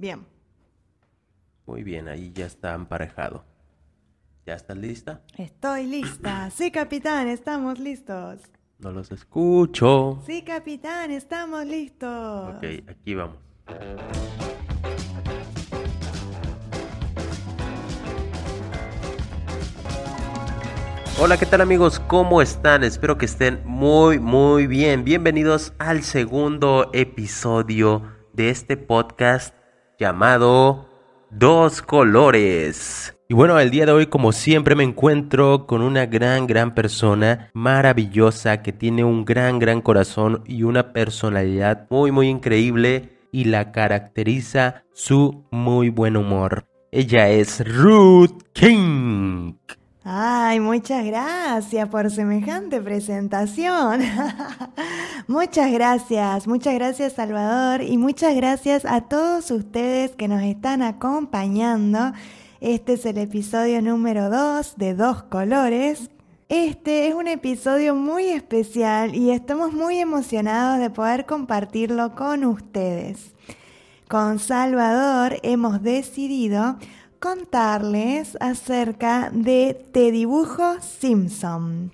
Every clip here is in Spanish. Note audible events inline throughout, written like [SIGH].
Bien. Muy bien, ahí ya está emparejado. ¿Ya estás lista? Estoy lista. [CLEARS THROAT] Sí, capitán, estamos listos. No los escucho. Sí, capitán, estamos listos. Ok, aquí vamos. Hola, ¿qué tal amigos? ¿Cómo están? Espero que estén muy, muy bien. Bienvenidos al segundo episodio de este podcast llamado Dos Colores. Y bueno, el día de hoy como siempre me encuentro con una gran, gran persona maravillosa que tiene un gran, gran corazón y una personalidad muy, muy increíble y la caracteriza su muy buen humor. Ella es Ruth King. Ay, muchas gracias por semejante presentación. [LAUGHS] muchas gracias, muchas gracias Salvador y muchas gracias a todos ustedes que nos están acompañando. Este es el episodio número 2 de Dos Colores. Este es un episodio muy especial y estamos muy emocionados de poder compartirlo con ustedes. Con Salvador hemos decidido contarles acerca de Te Dibujo Simpson.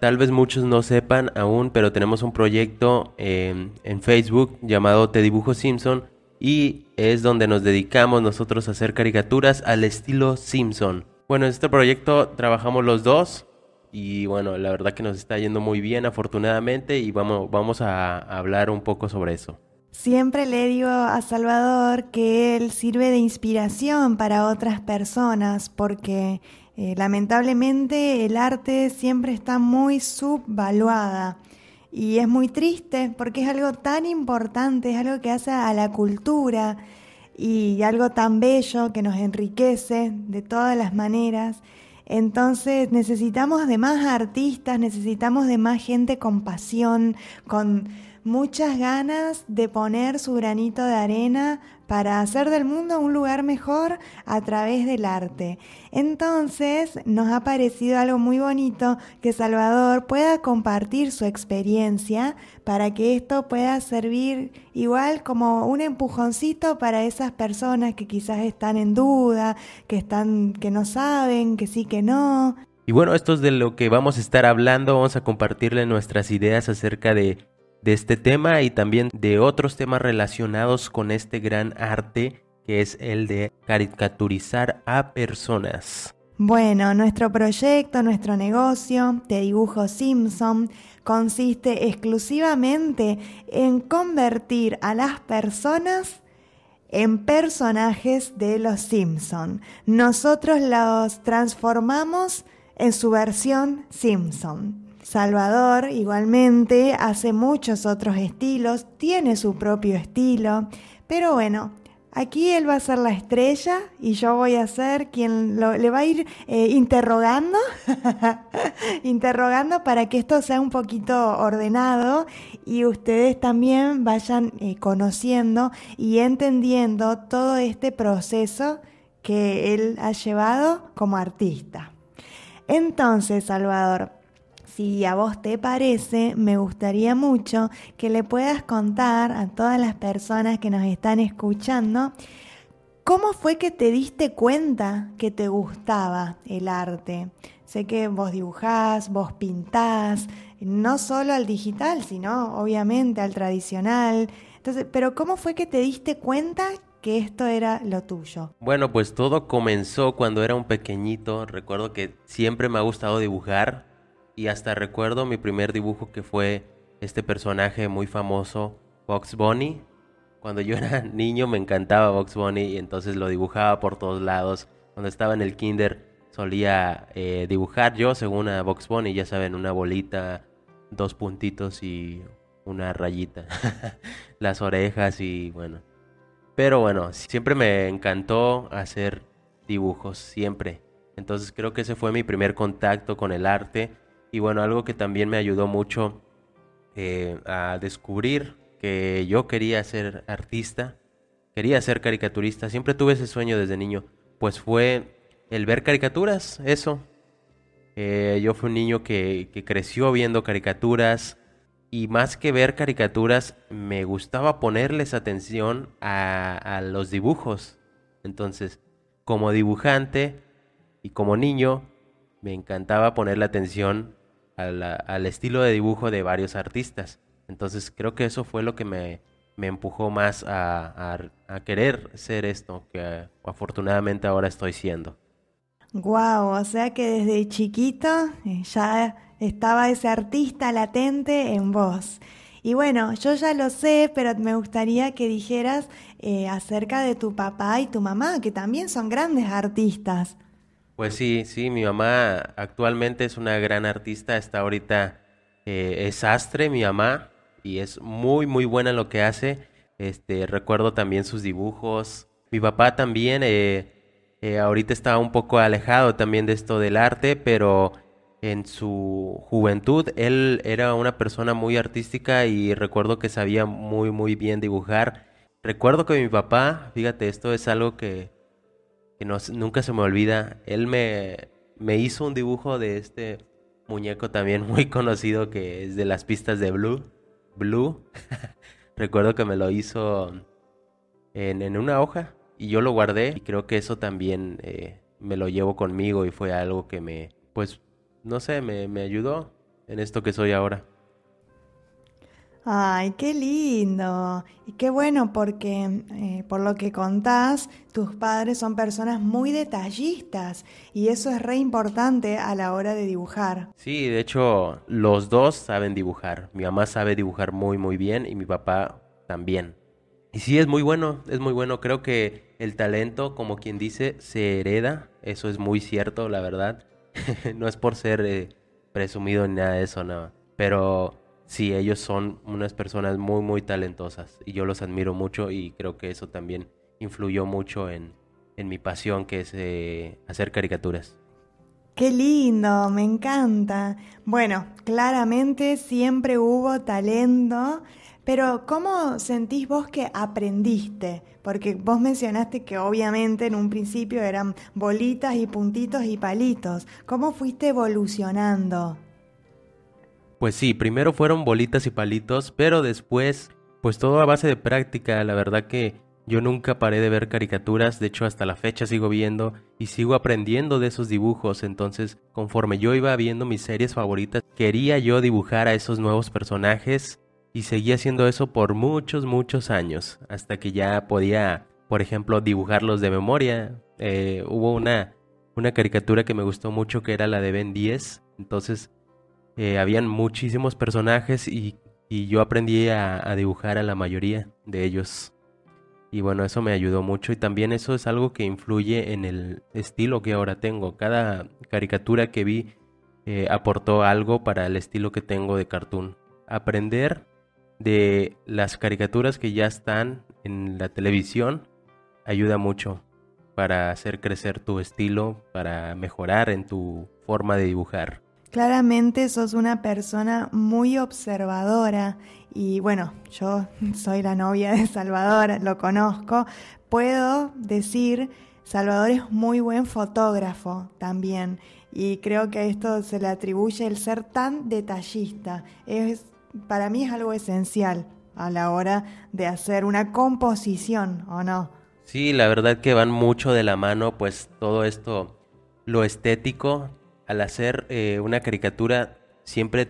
Tal vez muchos no sepan aún, pero tenemos un proyecto en Facebook llamado Te Dibujo Simpson y es donde nos dedicamos nosotros a hacer caricaturas al estilo Simpson. Bueno, en este proyecto trabajamos los dos y bueno, la verdad que nos está yendo muy bien afortunadamente y vamos, vamos a hablar un poco sobre eso. Siempre le digo a Salvador que él sirve de inspiración para otras personas porque eh, lamentablemente el arte siempre está muy subvaluada y es muy triste porque es algo tan importante, es algo que hace a la cultura y algo tan bello que nos enriquece de todas las maneras. Entonces necesitamos de más artistas, necesitamos de más gente con pasión, con muchas ganas de poner su granito de arena para hacer del mundo un lugar mejor a través del arte. Entonces nos ha parecido algo muy bonito que Salvador pueda compartir su experiencia para que esto pueda servir igual como un empujoncito para esas personas que quizás están en duda, que están que no saben, que sí que no. Y bueno, esto es de lo que vamos a estar hablando, vamos a compartirle nuestras ideas acerca de de este tema y también de otros temas relacionados con este gran arte que es el de caricaturizar a personas. Bueno, nuestro proyecto, nuestro negocio de dibujo Simpson consiste exclusivamente en convertir a las personas en personajes de los Simpson. Nosotros los transformamos en su versión Simpson. Salvador igualmente hace muchos otros estilos, tiene su propio estilo, pero bueno, aquí él va a ser la estrella y yo voy a ser quien le va a ir eh, interrogando, [LAUGHS] interrogando para que esto sea un poquito ordenado y ustedes también vayan eh, conociendo y entendiendo todo este proceso que él ha llevado como artista. Entonces, Salvador, si a vos te parece, me gustaría mucho que le puedas contar a todas las personas que nos están escuchando cómo fue que te diste cuenta que te gustaba el arte. Sé que vos dibujás, vos pintás, no solo al digital, sino obviamente al tradicional. Entonces, pero ¿cómo fue que te diste cuenta que esto era lo tuyo? Bueno, pues todo comenzó cuando era un pequeñito. Recuerdo que siempre me ha gustado dibujar y hasta recuerdo mi primer dibujo que fue este personaje muy famoso, Box Bunny. Cuando yo [LAUGHS] era niño me encantaba Box Bunny y entonces lo dibujaba por todos lados. Cuando estaba en el kinder solía eh, dibujar yo según a Box Bunny, ya saben, una bolita, dos puntitos y una rayita. [LAUGHS] Las orejas y bueno. Pero bueno, siempre me encantó hacer dibujos, siempre. Entonces creo que ese fue mi primer contacto con el arte y bueno, algo que también me ayudó mucho eh, a descubrir que yo quería ser artista, quería ser caricaturista, siempre tuve ese sueño desde niño, pues fue el ver caricaturas, eso. Eh, yo fui un niño que, que creció viendo caricaturas y más que ver caricaturas, me gustaba ponerles atención a, los dibujos. Entonces, como dibujante y como niño, me encantaba ponerle atención al estilo de dibujo de varios artistas. Entonces, creo que eso fue lo que me, empujó más a, querer ser esto que afortunadamente ahora estoy siendo. Wow, o sea que desde chiquito eh, ya estaba ese artista latente en vos. Y bueno, yo ya lo sé, pero me gustaría que dijeras eh, acerca de tu papá y tu mamá, que también son grandes artistas. Pues sí, sí, mi mamá actualmente es una gran artista, está ahorita, eh, es astre mi mamá, y es muy, muy buena en lo que hace. Este, recuerdo también sus dibujos. Mi papá también, eh, ahorita está un poco alejado también de esto del arte, pero en su juventud él era una persona muy artística y recuerdo que sabía muy muy bien dibujar. Recuerdo que mi papá, fíjate, esto es algo que, nunca se me olvida, él me, me hizo un dibujo de este muñeco también [LAUGHS] muy conocido que es de las pistas de Blue. Blue. [LAUGHS] recuerdo que me lo hizo en, en, una hoja y yo lo guardé y creo que eso también eh, me lo llevo conmigo y fue algo que me, pues no sé, me, ayudó en esto que soy ahora. Ay, qué lindo. Y qué bueno porque eh, por lo que contás, tus padres son personas muy detallistas y eso es re importante a la hora de dibujar. Sí, de hecho, los dos saben dibujar. Mi mamá sabe dibujar muy, muy bien y mi papá también. Y sí, es muy bueno, es muy bueno. Creo que el talento, como quien dice, se hereda. Eso es muy cierto, la verdad. [LAUGHS] no es por ser eh, presumido ni nada de eso, no. Pero sí, ellos son unas personas muy, muy talentosas y yo los admiro mucho y creo que eso también influyó mucho en, en mi pasión, que es eh, hacer caricaturas. Qué lindo, me encanta. Bueno, claramente siempre hubo talento pero ¿cómo sentís vos que aprendiste? Porque vos mencionaste que obviamente en un principio eran bolitas y puntitos y palitos. ¿Cómo fuiste evolucionando? Pues sí, primero fueron bolitas y palitos, pero después, pues todo a base de práctica. La verdad que yo nunca paré de ver caricaturas, de hecho hasta la fecha sigo viendo y sigo aprendiendo de esos dibujos, entonces conforme yo iba viendo mis series favoritas, quería yo dibujar a esos nuevos personajes y seguí haciendo eso por muchos, muchos años, hasta que ya podía, por ejemplo, dibujarlos de memoria. Eh, hubo una, una caricatura que me gustó mucho que era la de Ben 10, entonces eh, habían muchísimos personajes y, yo aprendí a, a dibujar a la mayoría de ellos. Y bueno, eso me ayudó mucho y también eso es algo que influye en el estilo que ahora tengo. Cada caricatura que vi eh, aportó algo para el estilo que tengo de cartoon. Aprender de las caricaturas que ya están en la televisión ayuda mucho para hacer crecer tu estilo, para mejorar en tu forma de dibujar. Claramente sos una persona muy observadora y bueno, yo soy la novia de Salvador, lo conozco, puedo decir, Salvador es muy buen fotógrafo también y creo que a esto se le atribuye el ser tan detallista. Es para mí es algo esencial a la hora de hacer una composición, ¿o no? Sí, la verdad que van mucho de la mano, pues todo esto, lo estético, al hacer eh, una caricatura, siempre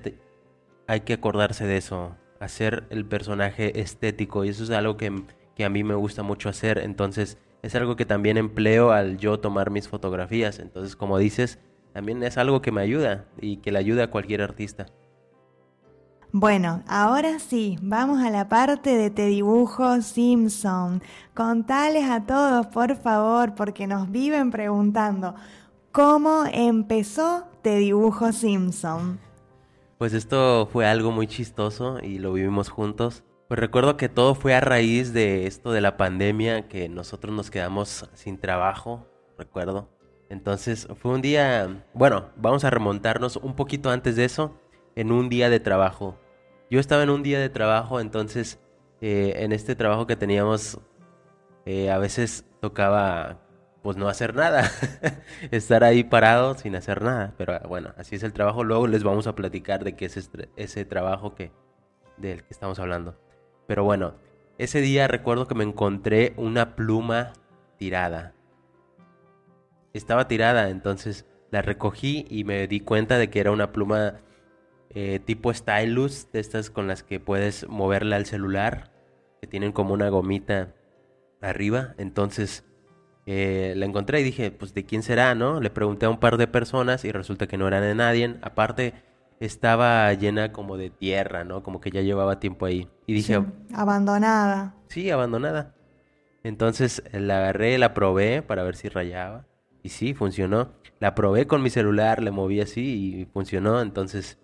hay que acordarse de eso, hacer el personaje estético, y eso es algo que, que a mí me gusta mucho hacer, entonces es algo que también empleo al yo tomar mis fotografías, entonces como dices, también es algo que me ayuda y que le ayuda a cualquier artista. Bueno, ahora sí, vamos a la parte de Te Dibujo Simpson. Contales a todos, por favor, porque nos viven preguntando, ¿cómo empezó Te Dibujo Simpson? Pues esto fue algo muy chistoso y lo vivimos juntos. Pues recuerdo que todo fue a raíz de esto de la pandemia, que nosotros nos quedamos sin trabajo, recuerdo. Entonces fue un día, bueno, vamos a remontarnos un poquito antes de eso en un día de trabajo. Yo estaba en un día de trabajo, entonces eh, en este trabajo que teníamos eh, a veces tocaba pues no hacer nada, [LAUGHS] estar ahí parado sin hacer nada, pero bueno, así es el trabajo, luego les vamos a platicar de qué es ese trabajo que, del que estamos hablando. Pero bueno, ese día recuerdo que me encontré una pluma tirada. Estaba tirada, entonces la recogí y me di cuenta de que era una pluma eh, tipo stylus, de estas con las que puedes moverla al celular, que tienen como una gomita arriba. Entonces eh, la encontré y dije, pues de quién será, ¿no? Le pregunté a un par de personas y resulta que no era de nadie. Aparte, estaba llena como de tierra, ¿no? Como que ya llevaba tiempo ahí. Y dije... abandonada. Sí, abandonada. Entonces la agarré, la probé para ver si rayaba. Y sí, funcionó. La probé con mi celular, le moví así y funcionó. Entonces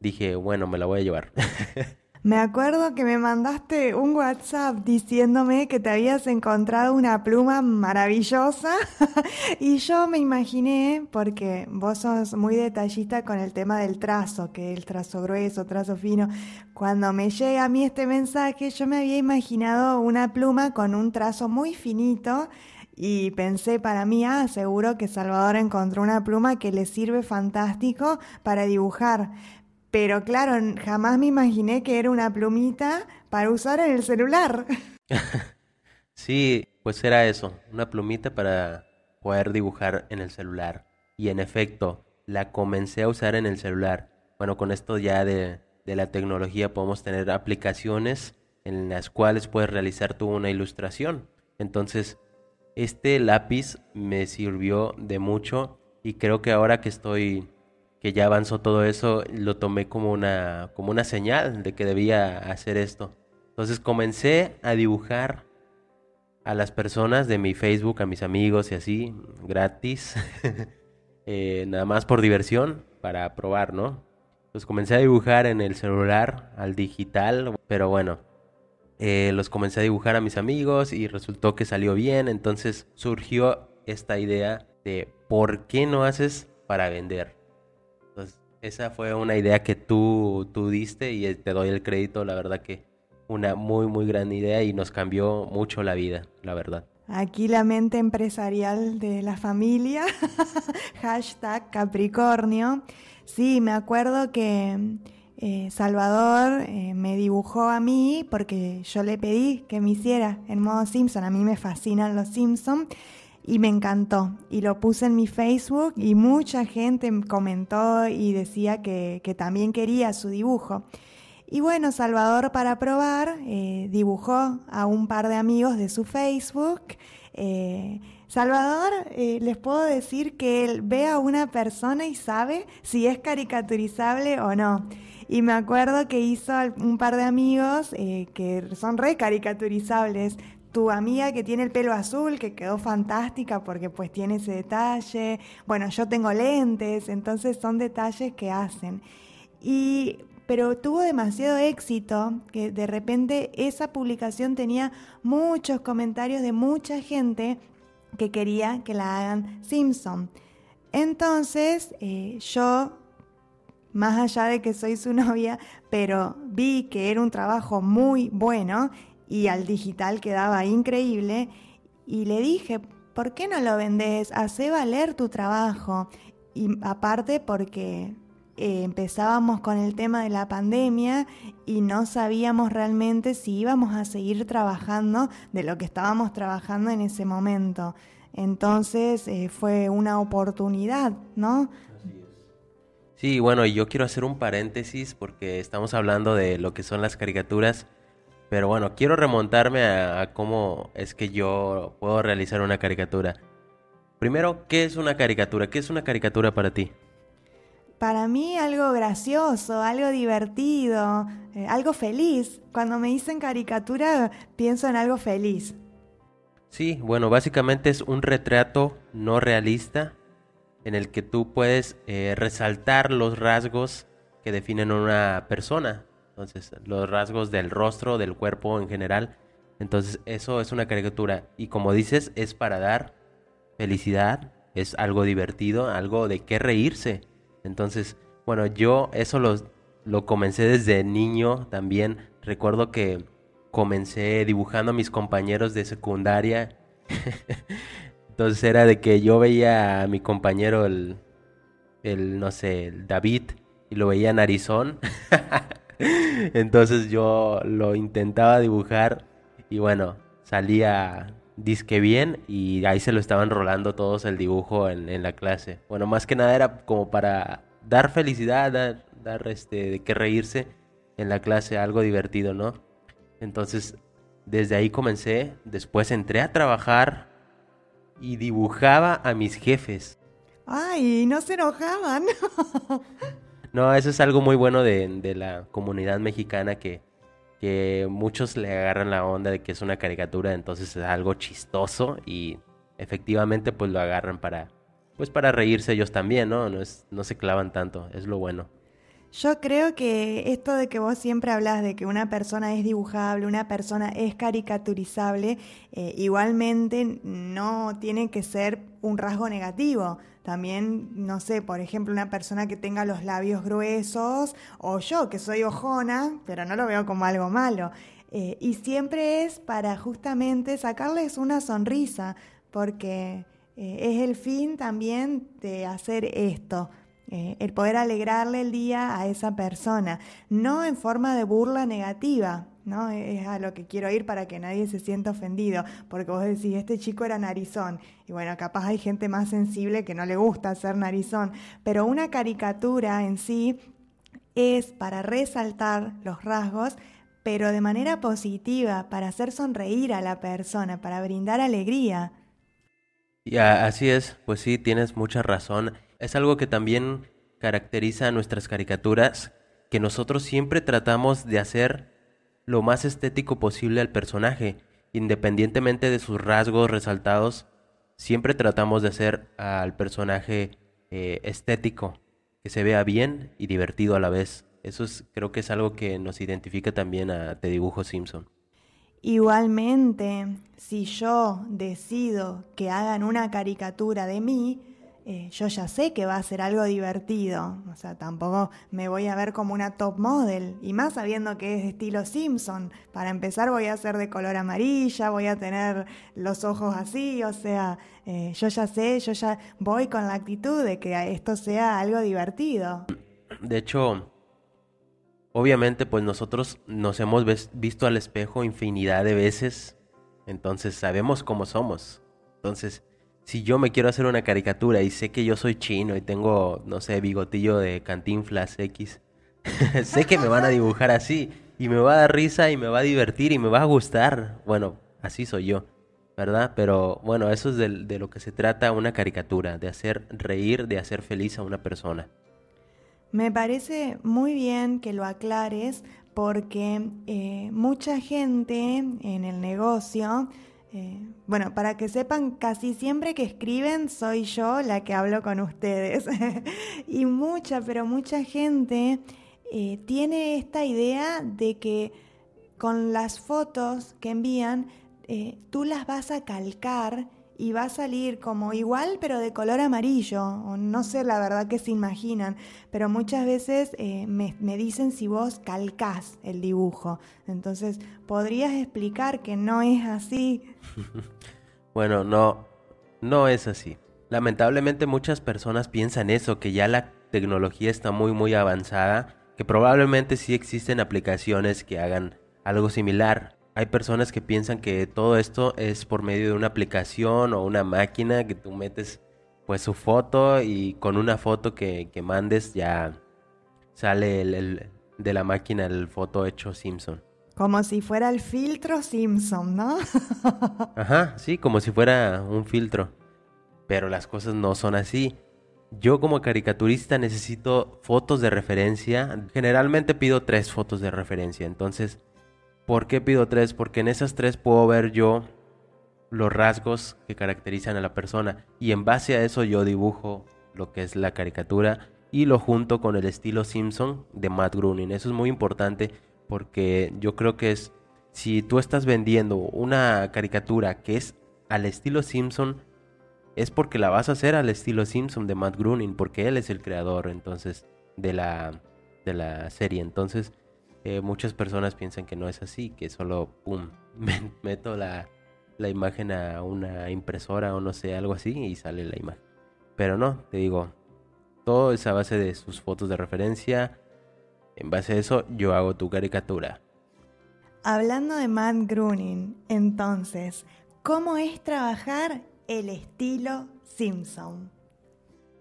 dije, bueno, me la voy a llevar. [LAUGHS] Me acuerdo que me mandaste un WhatsApp diciéndome que te habías encontrado una pluma maravillosa [LAUGHS] y yo me imaginé, porque vos sos muy detallista con el tema del trazo, que el trazo grueso, trazo fino, cuando me llega a mí este mensaje yo me había imaginado una pluma con un trazo muy finito y pensé para mí, ah, seguro que Salvador encontró una pluma que le sirve fantástico para dibujar. Pero claro, jamás me imaginé que era una plumita para usar en el celular. [LAUGHS] sí, pues era eso, una plumita para poder dibujar en el celular. Y en efecto, la comencé a usar en el celular. Bueno, con esto ya de, de la tecnología podemos tener aplicaciones en las cuales puedes realizar tú una ilustración. Entonces, este lápiz me sirvió de mucho y creo que ahora que estoy que ya avanzó todo eso, lo tomé como una, como una señal de que debía hacer esto. Entonces comencé a dibujar a las personas de mi Facebook, a mis amigos y así, gratis, [LAUGHS] eh, nada más por diversión, para probar, ¿no? Los comencé a dibujar en el celular, al digital, pero bueno, eh, los comencé a dibujar a mis amigos y resultó que salió bien, entonces surgió esta idea de ¿por qué no haces para vender? Esa fue una idea que tú, tú diste y te doy el crédito, la verdad que una muy, muy gran idea y nos cambió mucho la vida, la verdad. Aquí la mente empresarial de la familia, [LAUGHS] hashtag Capricornio. Sí, me acuerdo que eh, Salvador eh, me dibujó a mí porque yo le pedí que me hiciera en modo Simpson. A mí me fascinan los Simpsons y me encantó. Y lo puse en mi Facebook y mucha gente comentó y decía que, también quería su dibujo. Y bueno, Salvador para probar eh, dibujó a un par de amigos de su Facebook. Eh, Salvador, eh, les puedo decir que él ve a una persona y sabe si es caricaturizable o no. Y me acuerdo que hizo un par de amigos que son re caricaturizables tu amiga que tiene el pelo azul, que quedó fantástica porque pues tiene ese detalle. Bueno, yo tengo lentes, entonces son detalles que hacen. Y pero tuvo demasiado éxito que de repente esa publicación tenía muchos comentarios de mucha gente que quería que la hagan Simpson. Entonces eh, yo, más allá de que soy su [LAUGHS] novia, pero vi que era un trabajo muy bueno y al digital quedaba increíble. Y le dije, ¿por qué no lo vendes? Hace valer tu trabajo. Y aparte porque eh, empezábamos con el tema de la pandemia y no sabíamos realmente si íbamos a seguir trabajando de lo que estábamos trabajando en ese momento. Entonces eh, fue una oportunidad, ¿no? Sí, bueno, y yo quiero hacer un paréntesis porque estamos hablando de lo que son las caricaturas pero bueno, quiero remontarme a, cómo es que yo puedo realizar una caricatura. Primero, ¿qué es una caricatura? ¿Qué es una caricatura para ti? Para mí algo gracioso, algo divertido, eh, algo feliz. Cuando me dicen caricatura pienso en algo feliz. Sí, bueno, básicamente es un retrato no realista en el que tú puedes eh, resaltar los rasgos que definen a una persona. Entonces, los rasgos del rostro, del cuerpo en general. Entonces, eso es una caricatura. Y como dices, es para dar felicidad, es algo divertido, algo de qué reírse. Entonces, bueno, yo eso lo, lo comencé desde niño también. Recuerdo que comencé dibujando a mis compañeros de secundaria. [LAUGHS] Entonces era de que yo veía a mi compañero, el, el no sé, el David, y lo veía narizón. [LAUGHS] [LAUGHS] Entonces yo lo intentaba dibujar y bueno, salía disque bien y ahí se lo estaban rolando todos el dibujo en, la clase. Bueno, más que nada era como para dar felicidad, dar, este, de qué reírse en la clase, algo divertido, ¿no? Entonces, desde ahí comencé, después entré a trabajar y dibujaba a mis jefes. Ay, no se enojaban. [LAUGHS] no, eso es algo muy bueno de, de la comunidad mexicana que, que muchos le agarran la onda de que es una caricatura, entonces es algo chistoso y efectivamente pues lo agarran para pues para reírse ellos también, ¿no? No, es, no se clavan tanto, es lo bueno. Yo creo que esto de que vos siempre hablas de que una persona es dibujable, una persona es caricaturizable, eh, igualmente no tiene que ser un rasgo negativo. También, no sé, por ejemplo, una persona que tenga los labios gruesos o yo que soy ojona, pero no lo veo como algo malo. Eh, y siempre es para justamente sacarles una sonrisa, porque eh, es el fin también de hacer esto, eh, el poder alegrarle el día a esa persona, no en forma de burla negativa, ¿no? Es a lo que quiero ir para que nadie se sienta ofendido, porque vos decís, este chico era narizón, y bueno, capaz hay gente más sensible que no le gusta ser narizón, pero una caricatura en sí es para resaltar los rasgos, pero de manera positiva, para hacer sonreír a la persona, para brindar alegría. Y así es, pues sí, tienes mucha razón. Es algo que también caracteriza a nuestras caricaturas, que nosotros siempre tratamos de hacer lo más estético posible al personaje, independientemente de sus rasgos resaltados, siempre tratamos de hacer al personaje eh, estético, que se vea bien y divertido a la vez. Eso es, creo que es algo que nos identifica también a Te Dibujo Simpson. Igualmente, si yo decido que hagan una caricatura de mí, eh, yo ya sé que va a ser algo divertido. O sea, tampoco me voy a ver como una top model. Y más sabiendo que es de estilo Simpson. Para empezar voy a ser de color amarilla, voy a tener los ojos así. O sea, eh, yo ya sé, yo ya voy con la actitud de que esto sea algo divertido. De hecho, obviamente pues nosotros nos hemos visto al espejo infinidad de veces. Entonces sabemos cómo somos. Entonces si yo me quiero hacer una caricatura y sé que yo soy chino y tengo, no sé, bigotillo de cantinflas X, [LAUGHS] sé que me van a dibujar así y me va a dar risa y me va a divertir y me va a gustar. Bueno, así soy yo, ¿verdad? Pero bueno, eso es de, lo que se trata una caricatura, de hacer reír, de hacer feliz a una persona. Me parece muy bien que lo aclares porque eh, mucha gente en el negocio eh, bueno, para que sepan, casi siempre que escriben soy yo la que hablo con ustedes. [LAUGHS] y mucha, pero mucha gente eh, tiene esta idea de que con las fotos que envían, eh, tú las vas a calcar y va a salir como igual pero de color amarillo, o no sé la verdad que se imaginan, pero muchas veces me, me, dicen si vos calcás el dibujo, entonces podrías explicar que no es así. [LAUGHS] bueno, no, no es así. Lamentablemente muchas personas piensan eso, que ya la tecnología está muy muy avanzada, que probablemente sí existen aplicaciones que hagan algo similar, hay personas que piensan que todo esto es por medio de una aplicación o una máquina que tú metes pues su foto y con una foto que, mandes ya sale el, de la máquina el foto hecho Simpson. Como si fuera el filtro Simpson, ¿no? [LAUGHS] Ajá, sí, como si fuera un filtro. Pero las cosas no son así. Yo como caricaturista necesito fotos de referencia. Generalmente pido tres fotos de referencia. Entonces ¿Por qué pido tres? Porque en esas tres puedo ver yo los rasgos que caracterizan a la persona y en base a eso yo dibujo lo que es la caricatura y lo junto con el estilo Simpson de Matt Groening. Eso es muy importante porque yo creo que es si tú estás vendiendo una caricatura que es al estilo Simpson es porque la vas a hacer al estilo Simpson de Matt Groening porque él es el creador entonces de la de la serie. Entonces, eh, muchas personas piensan que no es así, que solo, pum, [LAUGHS] meto la, la imagen a una impresora o no sé, algo así y sale la imagen. Pero no, te digo, todo es a base de sus fotos de referencia. En base a eso, yo hago tu caricatura. Hablando de Matt Groening, entonces, ¿cómo es trabajar el estilo Simpson?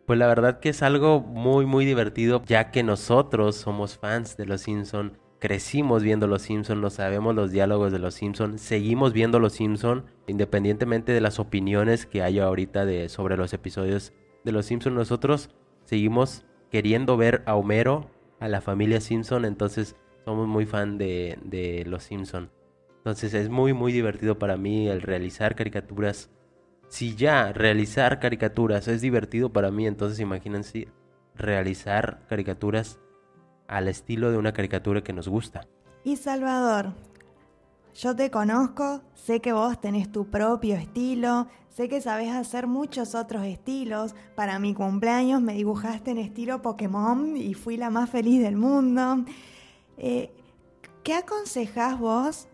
Pues la verdad que es algo muy muy divertido ya que nosotros somos fans de los Simpson, crecimos viendo los Simpson, no sabemos los diálogos de los Simpson, seguimos viendo los Simpson independientemente de las opiniones que haya ahorita de sobre los episodios de los Simpson, nosotros seguimos queriendo ver a Homero, a la familia Simpson, entonces somos muy fan de, de los Simpson. Entonces es muy muy divertido para mí el realizar caricaturas si ya realizar caricaturas es divertido para mí, entonces imagínense realizar caricaturas al estilo de una caricatura que nos gusta. Y Salvador, yo te conozco, sé que vos tenés tu propio estilo, sé que sabés hacer muchos otros estilos. Para mi cumpleaños me dibujaste en estilo Pokémon y fui la más feliz del mundo. Eh, ¿Qué aconsejás vos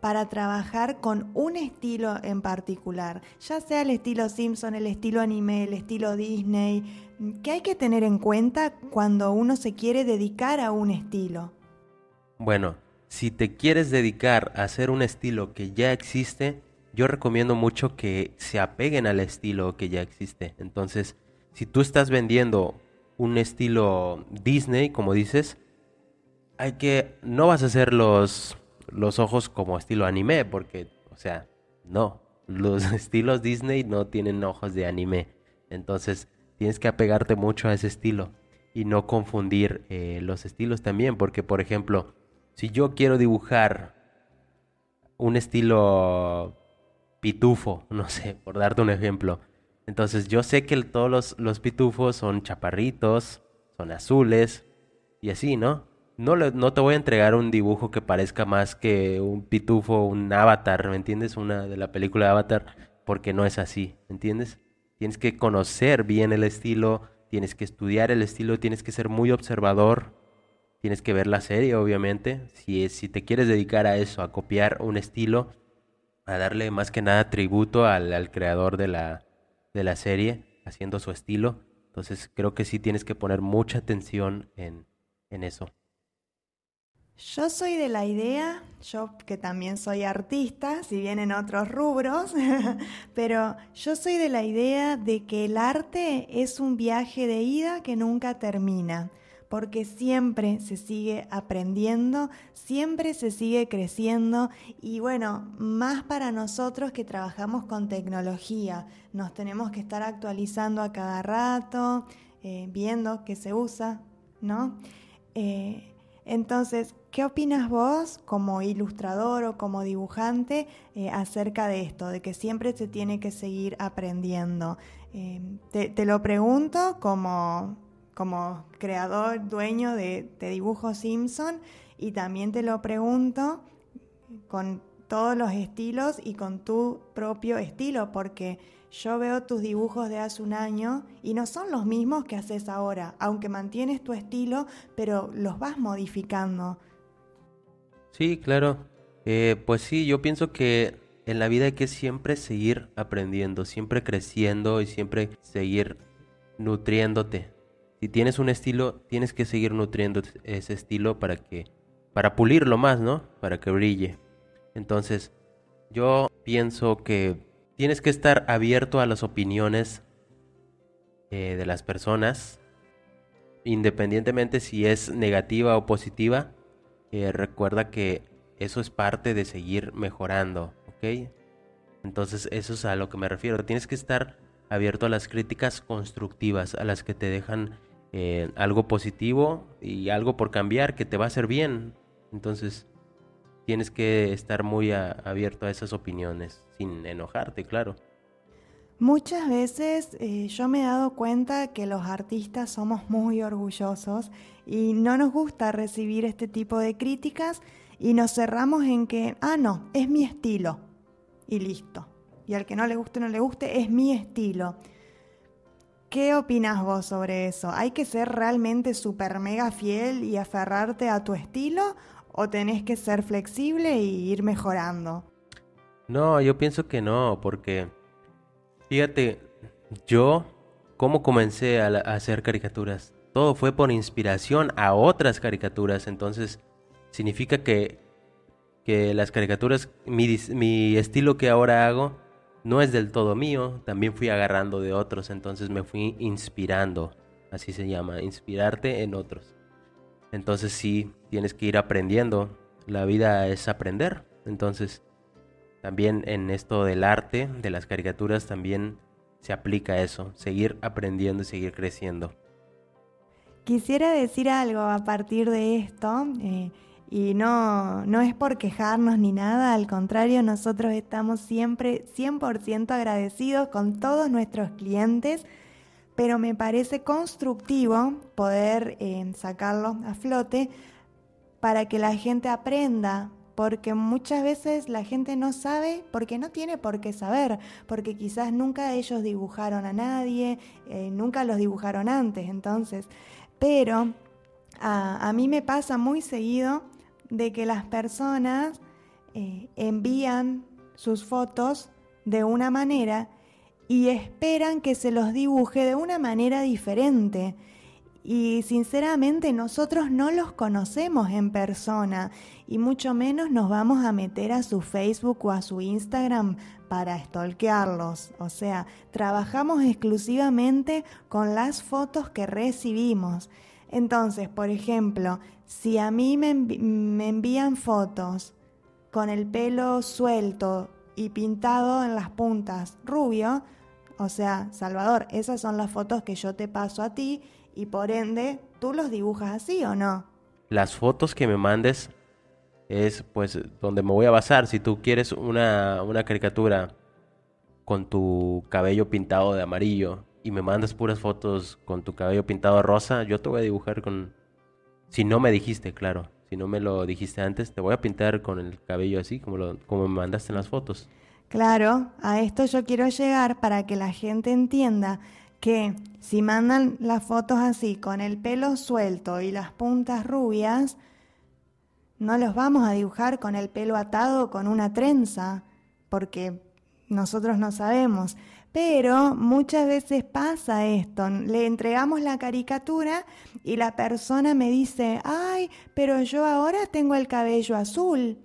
para trabajar con un estilo en particular, ya sea el estilo Simpson, el estilo anime, el estilo Disney, ¿qué hay que tener en cuenta cuando uno se quiere dedicar a un estilo? Bueno, si te quieres dedicar a hacer un estilo que ya existe, yo recomiendo mucho que se apeguen al estilo que ya existe. Entonces, si tú estás vendiendo un estilo Disney, como dices, hay que no vas a hacer los los ojos como estilo anime, porque, o sea, no, los [LAUGHS] estilos Disney no tienen ojos de anime. Entonces, tienes que apegarte mucho a ese estilo y no confundir eh, los estilos también, porque, por ejemplo, si yo quiero dibujar un estilo pitufo, [LAUGHS] no sé, por darte un ejemplo, entonces yo sé que todos los, los pitufos son chaparritos, son azules y así, ¿no? no, no te voy a entregar un dibujo que parezca más que un pitufo, un avatar, ¿me entiendes? Una de la película de Avatar, porque no es así, ¿me entiendes? Tienes que conocer bien el estilo, tienes que estudiar el estilo, tienes que ser muy observador, tienes que ver la serie, obviamente. Si, si te quieres dedicar a eso, a copiar un estilo, a darle más que nada tributo al, creador de la, de la serie, haciendo su estilo, entonces creo que sí tienes que poner mucha atención en, en eso. Yo soy de la idea, yo que también soy artista, si bien en otros rubros, [LAUGHS] pero yo soy de la idea de que el arte es un viaje de ida que nunca termina, porque siempre se sigue aprendiendo, siempre se sigue creciendo y bueno, más para nosotros que trabajamos con tecnología, nos tenemos que estar actualizando a cada rato, eh, viendo qué se usa, ¿no? Eh, entonces, ¿qué opinas vos como ilustrador o como dibujante eh, acerca de esto, de que siempre se tiene que seguir aprendiendo? Em, te, lo pregunto como, como creador, dueño de, de Dibujo Simpson y también te lo pregunto con todos los estilos y con tu propio estilo, porque yo veo tus dibujos de hace un año y no son los mismos que haces ahora, aunque mantienes tu estilo, pero los vas modificando. Sí, claro. Eh, pues sí, yo pienso que en la vida hay que siempre seguir aprendiendo, siempre creciendo y siempre seguir nutriéndote. Si tienes un estilo, tienes que seguir nutriendo ese estilo para que para pulirlo más, ¿no? Para que brille. Entonces, yo pienso que tienes que estar abierto a las opiniones eh, de las personas, independientemente si es negativa o positiva. Recuerda que eso es parte de seguir mejorando, ¿ok? Entonces eso es a lo que me refiero. Tienes que estar abierto a las críticas constructivas, a las que te dejan algo positivo y algo por cambiar que te va a hacer bien. Entonces tienes que estar muy abierto a esas opiniones, sin enojarte, claro. Muchas veces eh, yo me he dado cuenta que los artistas somos muy orgullosos y no nos gusta recibir este tipo de críticas y nos cerramos en que, ah, no, es mi estilo y listo. Y al que no le guste, no le guste, es mi estilo. ¿Qué opinas vos sobre eso? ¿Hay que ser realmente súper mega fiel y aferrarte a tu estilo o tenés que ser flexible y ir mejorando? No, yo pienso que no, porque fíjate, yo, ¿cómo comencé a, hacer caricaturas? todo fue por inspiración a otras caricaturas. Entonces, significa que, que las caricaturas, mi, mi estilo que ahora hago, no es del todo mío, también fui agarrando de otros, entonces me fui inspirando, así se llama, inspirarte en otros. Entonces sí, tienes que ir aprendiendo, la vida es aprender, entonces también en esto del arte, de las caricaturas, también se aplica eso, seguir aprendiendo y seguir creciendo. Quisiera decir algo a partir de esto, eh, y no, no es por quejarnos ni nada, al contrario, nosotros estamos siempre 100% agradecidos con todos nuestros clientes, pero me parece constructivo poder eh, sacarlo a flote para que la gente aprenda porque muchas veces la gente no sabe porque no tiene por qué saber, porque quizás nunca ellos dibujaron a nadie, eh, nunca los dibujaron antes, entonces, pero a, mí me pasa muy seguido de que las personas eh, envían sus fotos de una manera y esperan que se los dibuje de una manera diferente. Y sinceramente nosotros no los conocemos en persona y mucho menos nos vamos a meter a su Facebook o a su Instagram para stalkearlos. O sea, trabajamos exclusivamente con las fotos que recibimos. Entonces, por ejemplo, si a mí me, me envían fotos con el pelo suelto y pintado en las puntas rubio, o sea, Salvador, esas son las fotos que yo te paso a ti y por ende, ¿tú los dibujas así o no? Las fotos que me mandes es pues donde me voy a basar. Si tú quieres una, una caricatura con tu cabello pintado de amarillo y me mandas puras fotos con tu cabello pintado rosa, yo te voy a dibujar con... Si no me dijiste, claro. Si no me lo dijiste antes, te voy a pintar con el cabello así, como, lo, como me mandaste en las fotos. Claro, a esto yo quiero llegar para que la gente entienda que si mandan las fotos así, con el pelo suelto y las puntas rubias, no los vamos a dibujar con el pelo atado con una trenza, porque nosotros no sabemos. Pero muchas veces pasa esto, le entregamos la caricatura y la persona me dice, ay, pero yo ahora tengo el cabello azul.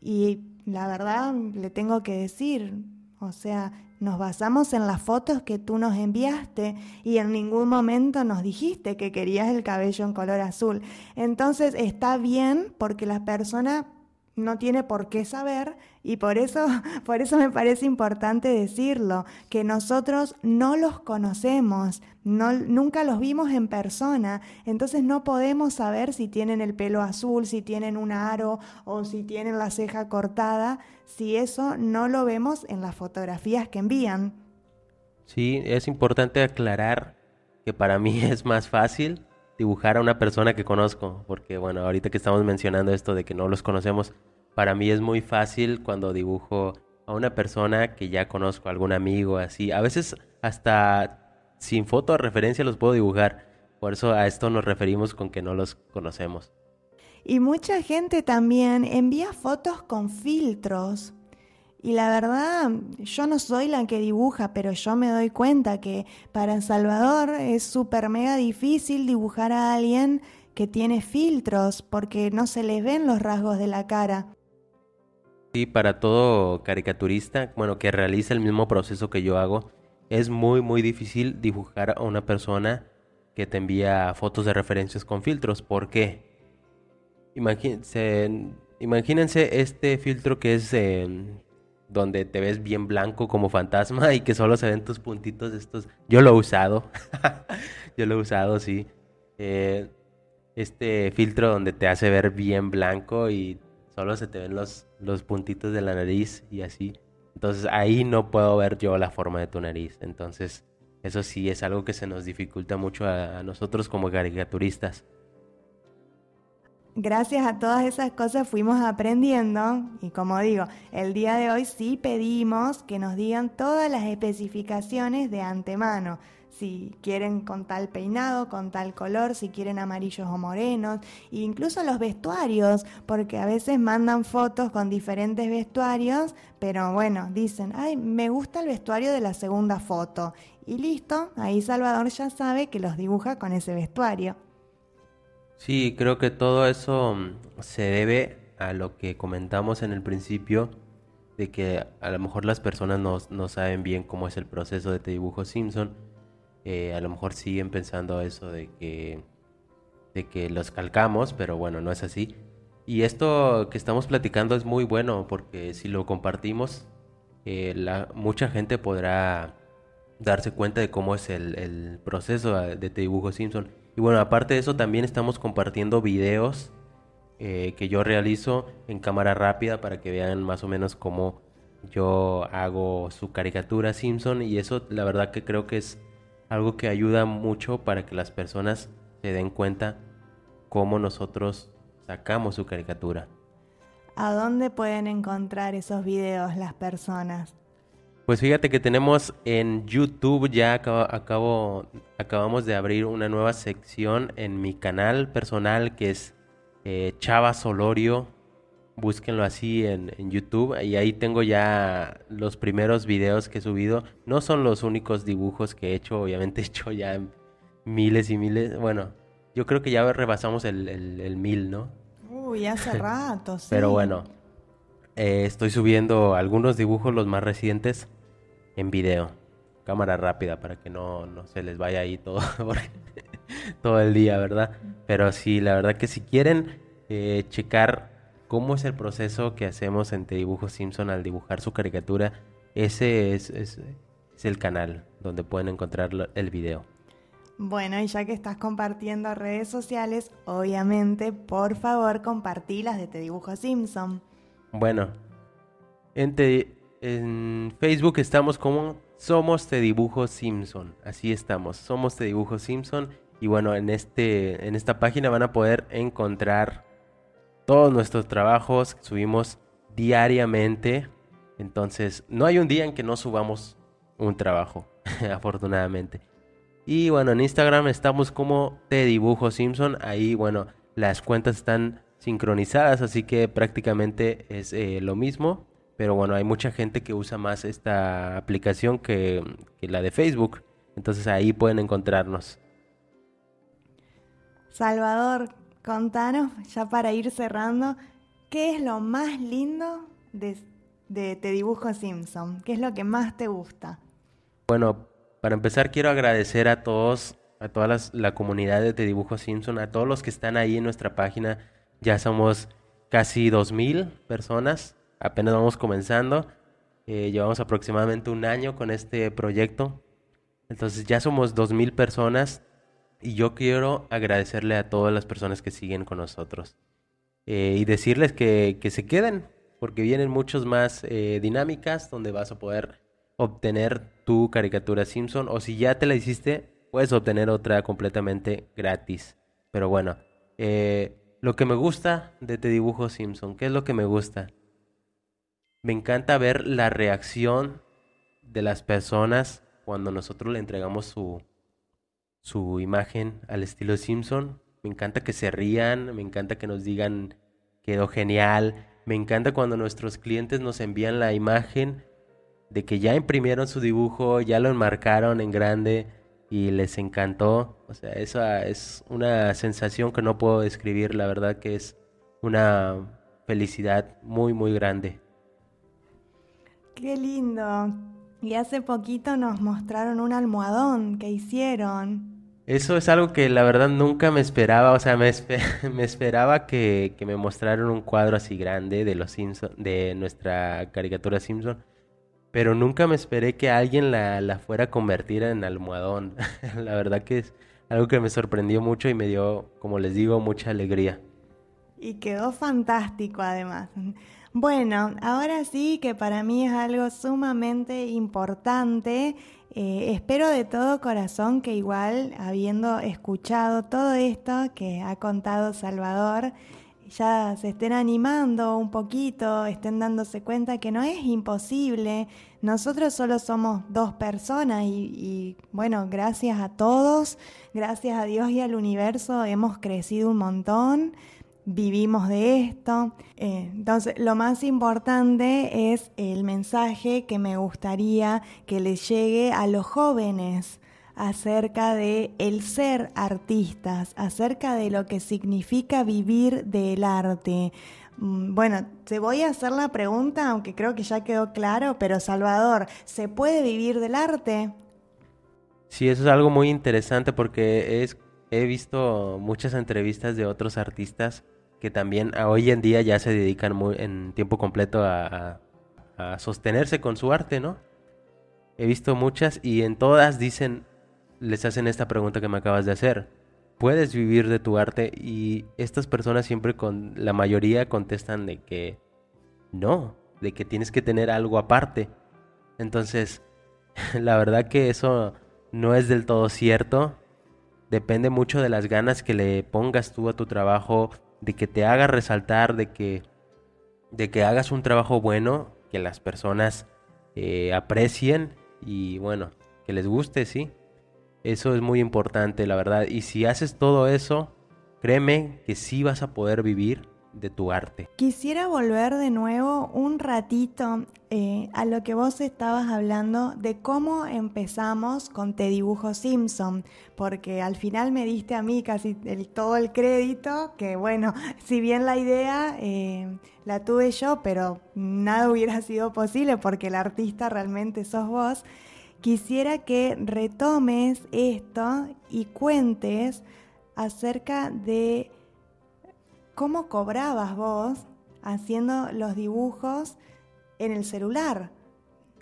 Y la verdad le tengo que decir, o sea, nos basamos en las fotos que tú nos enviaste y en ningún momento nos dijiste que querías el cabello en color azul. Entonces está bien porque la persona no tiene por qué saber y por eso, [LAUGHS] por eso me parece importante decirlo, que nosotros no los conocemos, no, nunca los vimos en persona, entonces no podemos saber si tienen el pelo azul, si tienen un aro o si tienen la ceja cortada, si eso no lo vemos en las fotografías que envían. Sí, es importante aclarar que para mí [LAUGHS] es más fácil dibujar a una persona que conozco, porque bueno, ahorita que estamos mencionando esto de que no los conocemos, para mí es muy fácil cuando dibujo a una persona que ya conozco, algún amigo, así. A veces hasta sin foto de referencia los puedo dibujar. Por eso a esto nos referimos con que no los conocemos. Y mucha gente también envía fotos con filtros. Y la verdad, yo no soy la que dibuja, pero yo me doy cuenta que para El Salvador es súper mega difícil dibujar a alguien que tiene filtros porque no se les ven los rasgos de la cara. Sí, para todo caricaturista, bueno, que realiza el mismo proceso que yo hago, es muy, muy difícil dibujar a una persona que te envía fotos de referencias con filtros. ¿Por qué? Imagínense, imagínense este filtro que es donde te ves bien blanco como fantasma y que solo se ven tus puntitos estos. Yo lo he usado. [LAUGHS] Yo lo he usado, sí. Eh, este filtro donde te hace ver bien blanco y solo se te ven los, los puntitos de la nariz y así. Entonces ahí no puedo ver yo la forma de tu nariz. Entonces eso sí es algo que se nos dificulta mucho a nosotros como caricaturistas. Gracias a todas esas cosas fuimos aprendiendo y como digo, el día de hoy sí pedimos que nos digan todas las especificaciones de antemano. Si quieren con tal peinado, con tal color, si quieren amarillos o morenos, e incluso los vestuarios, porque a veces mandan fotos con diferentes vestuarios, pero bueno, dicen, ay, me gusta el vestuario de la segunda foto. Y listo, ahí Salvador ya sabe que los dibuja con ese vestuario. Sí, creo que todo eso mm, se debe a lo que comentamos en el principio, de que a lo mejor las personas no, saben bien cómo es el proceso de este dibujo Simpson. Eh, a lo mejor siguen pensando eso de que, de que los calcamos, pero bueno, no es así. Y esto que estamos platicando es muy bueno porque si lo compartimos, eh, mucha gente podrá darse cuenta de cómo es el, el proceso de este dibujo Simpson y bueno, aparte de eso, también estamos compartiendo videos eh, que yo realizo en cámara rápida para que vean más o menos cómo yo hago su caricatura Simpson. Y eso la verdad que creo que es algo que ayuda mucho para que las personas se den cuenta cómo nosotros sacamos su caricatura. ¿A dónde pueden encontrar esos videos las personas? Pues fíjate que tenemos en YouTube, ya acabo, acabamos de abrir una nueva sección en mi canal personal que es eh, Chava Solorio. Búsquenlo así en, YouTube y ahí tengo ya los primeros videos que he subido. No son los únicos dibujos que he hecho, obviamente [LAUGHS] he hecho ya miles y miles. Bueno, yo creo que ya rebasamos el, mil, ¿no? Uy, hace [LAUGHS] rato, sí. Pero bueno, eh, estoy subiendo algunos dibujos, los más recientes en video. Cámara rápida para que no, se les vaya ahí todo, [LAUGHS] todo el día, ¿verdad? Pero sí, la verdad que si quieren eh, checar cómo es el proceso que hacemos entre Dibujo Simpson al dibujar su caricatura, ese es, es, el canal donde pueden encontrar el video. Bueno, y ya que estás compartiendo redes sociales, obviamente, por favor, compartilas de Te Dibujo Simpson. Bueno, en en Facebook estamos como Somos Te Dibujo Simpson. Así estamos, Somos Te Dibujo Simpson. Y bueno, en, este, en esta página van a poder encontrar todos nuestros trabajos que subimos diariamente. Entonces, no hay un día en que no subamos un trabajo, [LAUGHS] afortunadamente. Y bueno, en Instagram estamos como Te Dibujo Simpson. Ahí, bueno, las cuentas están sincronizadas, así que prácticamente es eh, lo mismo. Pero bueno, hay mucha gente que usa más esta aplicación que, la de Facebook. Entonces ahí pueden encontrarnos. Salvador, contanos, ya para ir cerrando, ¿qué es lo más lindo de, de Te Dibujo Simpson? ¿Qué es lo que más te gusta? Bueno, para empezar quiero agradecer a todos, a toda la comunidad de Te Dibujo Simpson, a todos los que están ahí en nuestra página. Ya somos casi 2.000 personas apenas vamos comenzando. Eh, llevamos aproximadamente un año con este proyecto. Entonces ya somos 2.000 personas y yo quiero agradecerle a todas las personas que siguen con nosotros. Eh, y decirles que, que, se queden, porque vienen muchas más eh, dinámicas donde vas a poder obtener tu caricatura Simpson o si ya te la hiciste, puedes obtener otra completamente gratis. Pero bueno, lo que me gusta de Te Dibujo Simpson, ¿qué es lo que me gusta? Me encanta ver la reacción de las personas cuando nosotros le entregamos su, su imagen al estilo Simpson. Me encanta que se rían, me encanta que nos digan quedó genial. Me encanta cuando nuestros clientes nos envían la imagen de que ya imprimieron su dibujo, ya lo enmarcaron en grande y les encantó. O sea, esa es una sensación que no puedo describir, la verdad que es una felicidad muy, muy grande. Qué lindo. Y hace poquito nos mostraron un almohadón que hicieron. Eso es algo que la verdad nunca me esperaba, o sea, me, [LAUGHS] me esperaba que, me mostraran un cuadro así grande de los Simpson, de nuestra caricatura Simpson, pero nunca me esperé que alguien la, la fuera a convertir en almohadón. [LAUGHS] la verdad que es algo que me sorprendió mucho y me dio, como les digo, mucha alegría. Y quedó fantástico además. Bueno, ahora sí que para mí es algo sumamente importante. Eh, espero de todo corazón que igual, habiendo escuchado todo esto que ha contado Salvador, ya se estén animando un poquito, estén dándose cuenta que no es imposible. Nosotros solo somos dos personas y, bueno, gracias a todos, gracias a Dios y al universo hemos crecido un montón, vivimos de esto. Eh, entonces, lo más importante es el mensaje que me gustaría que les llegue a los jóvenes acerca de el ser artistas, acerca de lo que significa vivir del arte. Mm, bueno, te voy a hacer la pregunta, aunque creo que ya quedó claro, pero Salvador, ¿se puede vivir del arte? Sí, eso es algo muy interesante porque es, he visto muchas entrevistas de otros artistas que también hoy en día ya se dedican en tiempo completo a sostenerse con su arte, ¿no? He visto muchas y en todas dicen les hacen esta pregunta que me acabas de hacer. ¿Puedes vivir de tu arte? Y estas personas siempre con la mayoría contestan de que no, de que tienes que tener algo aparte. Entonces, [LAUGHS] la verdad que eso no es del todo cierto. Depende mucho de las ganas que le pongas tú a tu trabajo, de que te haga resaltar, de que, de que hagas un trabajo bueno, que las personas eh, aprecien y bueno, que les guste, sí. Eso es muy importante, la verdad. Y si haces todo eso, créeme que sí vas a poder vivir de tu arte. Quisiera volver de nuevo un ratito eh, a lo que vos estabas hablando de cómo empezamos con Te Dibujo Simpson, porque al final me diste a mí casi todo el crédito, que bueno, [LAUGHS] si bien la idea eh, la tuve yo, pero nada hubiera sido posible porque el artista realmente sos vos quisiera que retomes esto y cuentes acerca de cómo cobrabas vos haciendo los dibujos en el celular,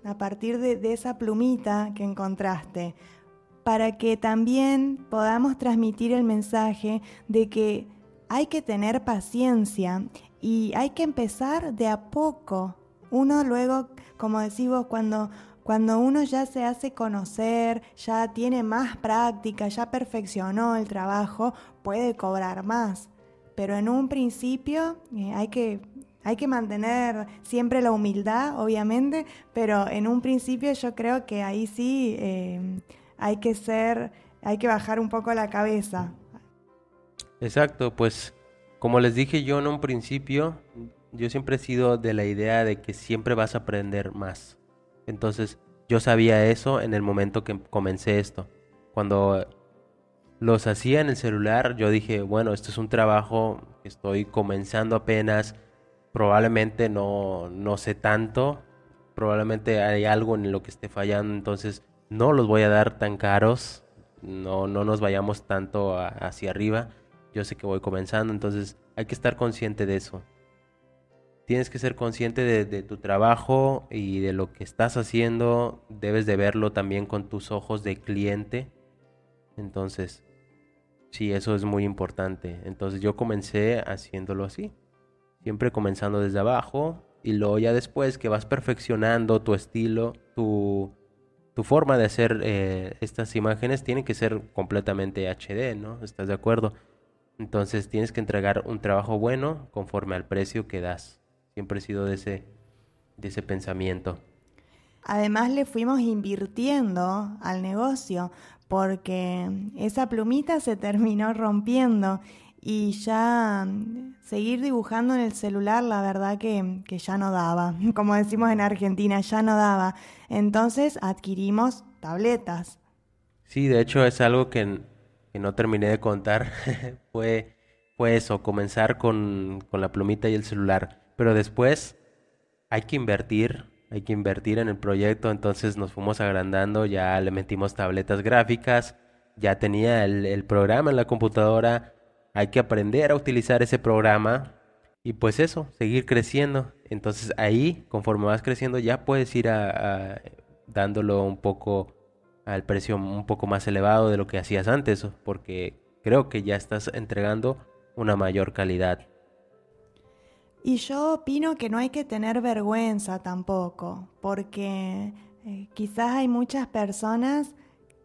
a partir de, esa plumita que encontraste, para que también podamos transmitir el mensaje de que hay que tener paciencia y hay que empezar de a poco. Uno luego, como decimos, cuando cuando uno ya se hace conocer, ya tiene más práctica, ya perfeccionó el trabajo, puede cobrar más. Pero en un principio eh, hay, que, hay que mantener siempre la humildad, obviamente, pero en un principio yo creo que ahí sí eh, hay que ser, hay que bajar un poco la cabeza. Exacto, pues como les dije yo en un principio, yo siempre he sido de la idea de que siempre vas a aprender más. Entonces, yo sabía eso en el momento que comencé esto. Cuando los hacía en el celular, yo dije, bueno, esto es un trabajo que estoy comenzando apenas, probablemente no, no sé tanto, probablemente hay algo en lo que esté fallando, entonces no los voy a dar tan caros, no, no nos vayamos tanto hacia arriba, yo sé que voy comenzando, entonces hay que estar consciente de eso tienes que ser consciente de, tu trabajo y de lo que estás haciendo. Debes de verlo también con tus ojos de cliente. Entonces, sí, eso es muy importante. Entonces yo comencé haciéndolo así. Siempre comenzando desde abajo y luego ya después que vas perfeccionando tu estilo, tu, tu forma de hacer eh, estas imágenes tiene que ser completamente HD, ¿no? ¿Estás de acuerdo? Entonces tienes que entregar un trabajo bueno conforme al precio que das. Siempre he sido de ese, de ese pensamiento. Además le fuimos invirtiendo al negocio porque esa plumita se terminó rompiendo y ya seguir dibujando en el celular la verdad que, que, ya no daba, [LAUGHS] como decimos en Argentina, ya no daba. Entonces adquirimos tabletas. Sí, de hecho es algo que, que no terminé de contar, [LAUGHS] fue, fue eso, comenzar con, con la plumita y el celular pero después hay que invertir, hay que invertir en el proyecto, entonces nos fuimos agrandando, ya le metimos tabletas gráficas, ya tenía el, programa en la computadora, hay que aprender a utilizar ese programa y pues eso, seguir creciendo. Entonces ahí, conforme vas creciendo, ya puedes ir a, dándolo un poco al precio un poco más elevado de lo que hacías antes, porque creo que ya estás entregando una mayor calidad. Y yo opino que no hay que tener vergüenza tampoco, porque eh, quizás hay muchas personas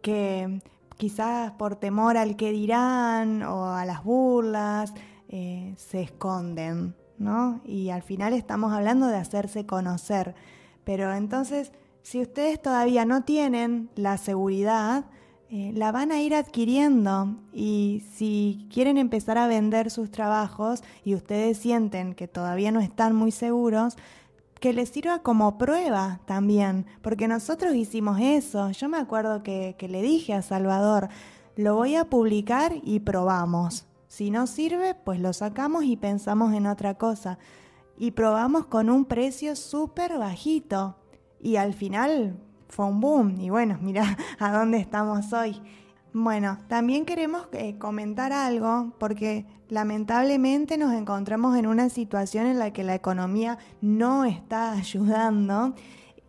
que quizás por temor al que dirán o a las burlas, eh, se esconden, ¿no? Y al final estamos hablando de hacerse conocer. Pero entonces, si ustedes todavía no tienen la seguridad, eh, la van a ir adquiriendo y si quieren empezar a vender sus trabajos y ustedes sienten que todavía no están muy seguros, que les sirva como prueba también, porque nosotros hicimos eso. Yo me acuerdo que, que le dije a Salvador, lo voy a publicar y probamos. Si no sirve, pues lo sacamos y pensamos en otra cosa. Y probamos con un precio súper bajito. Y al final fue un boom. Y bueno, mira [LAUGHS] a dónde estamos hoy. Bueno, también queremos eh, comentar algo porque lamentablemente nos encontramos en una situación en la que la economía no está ayudando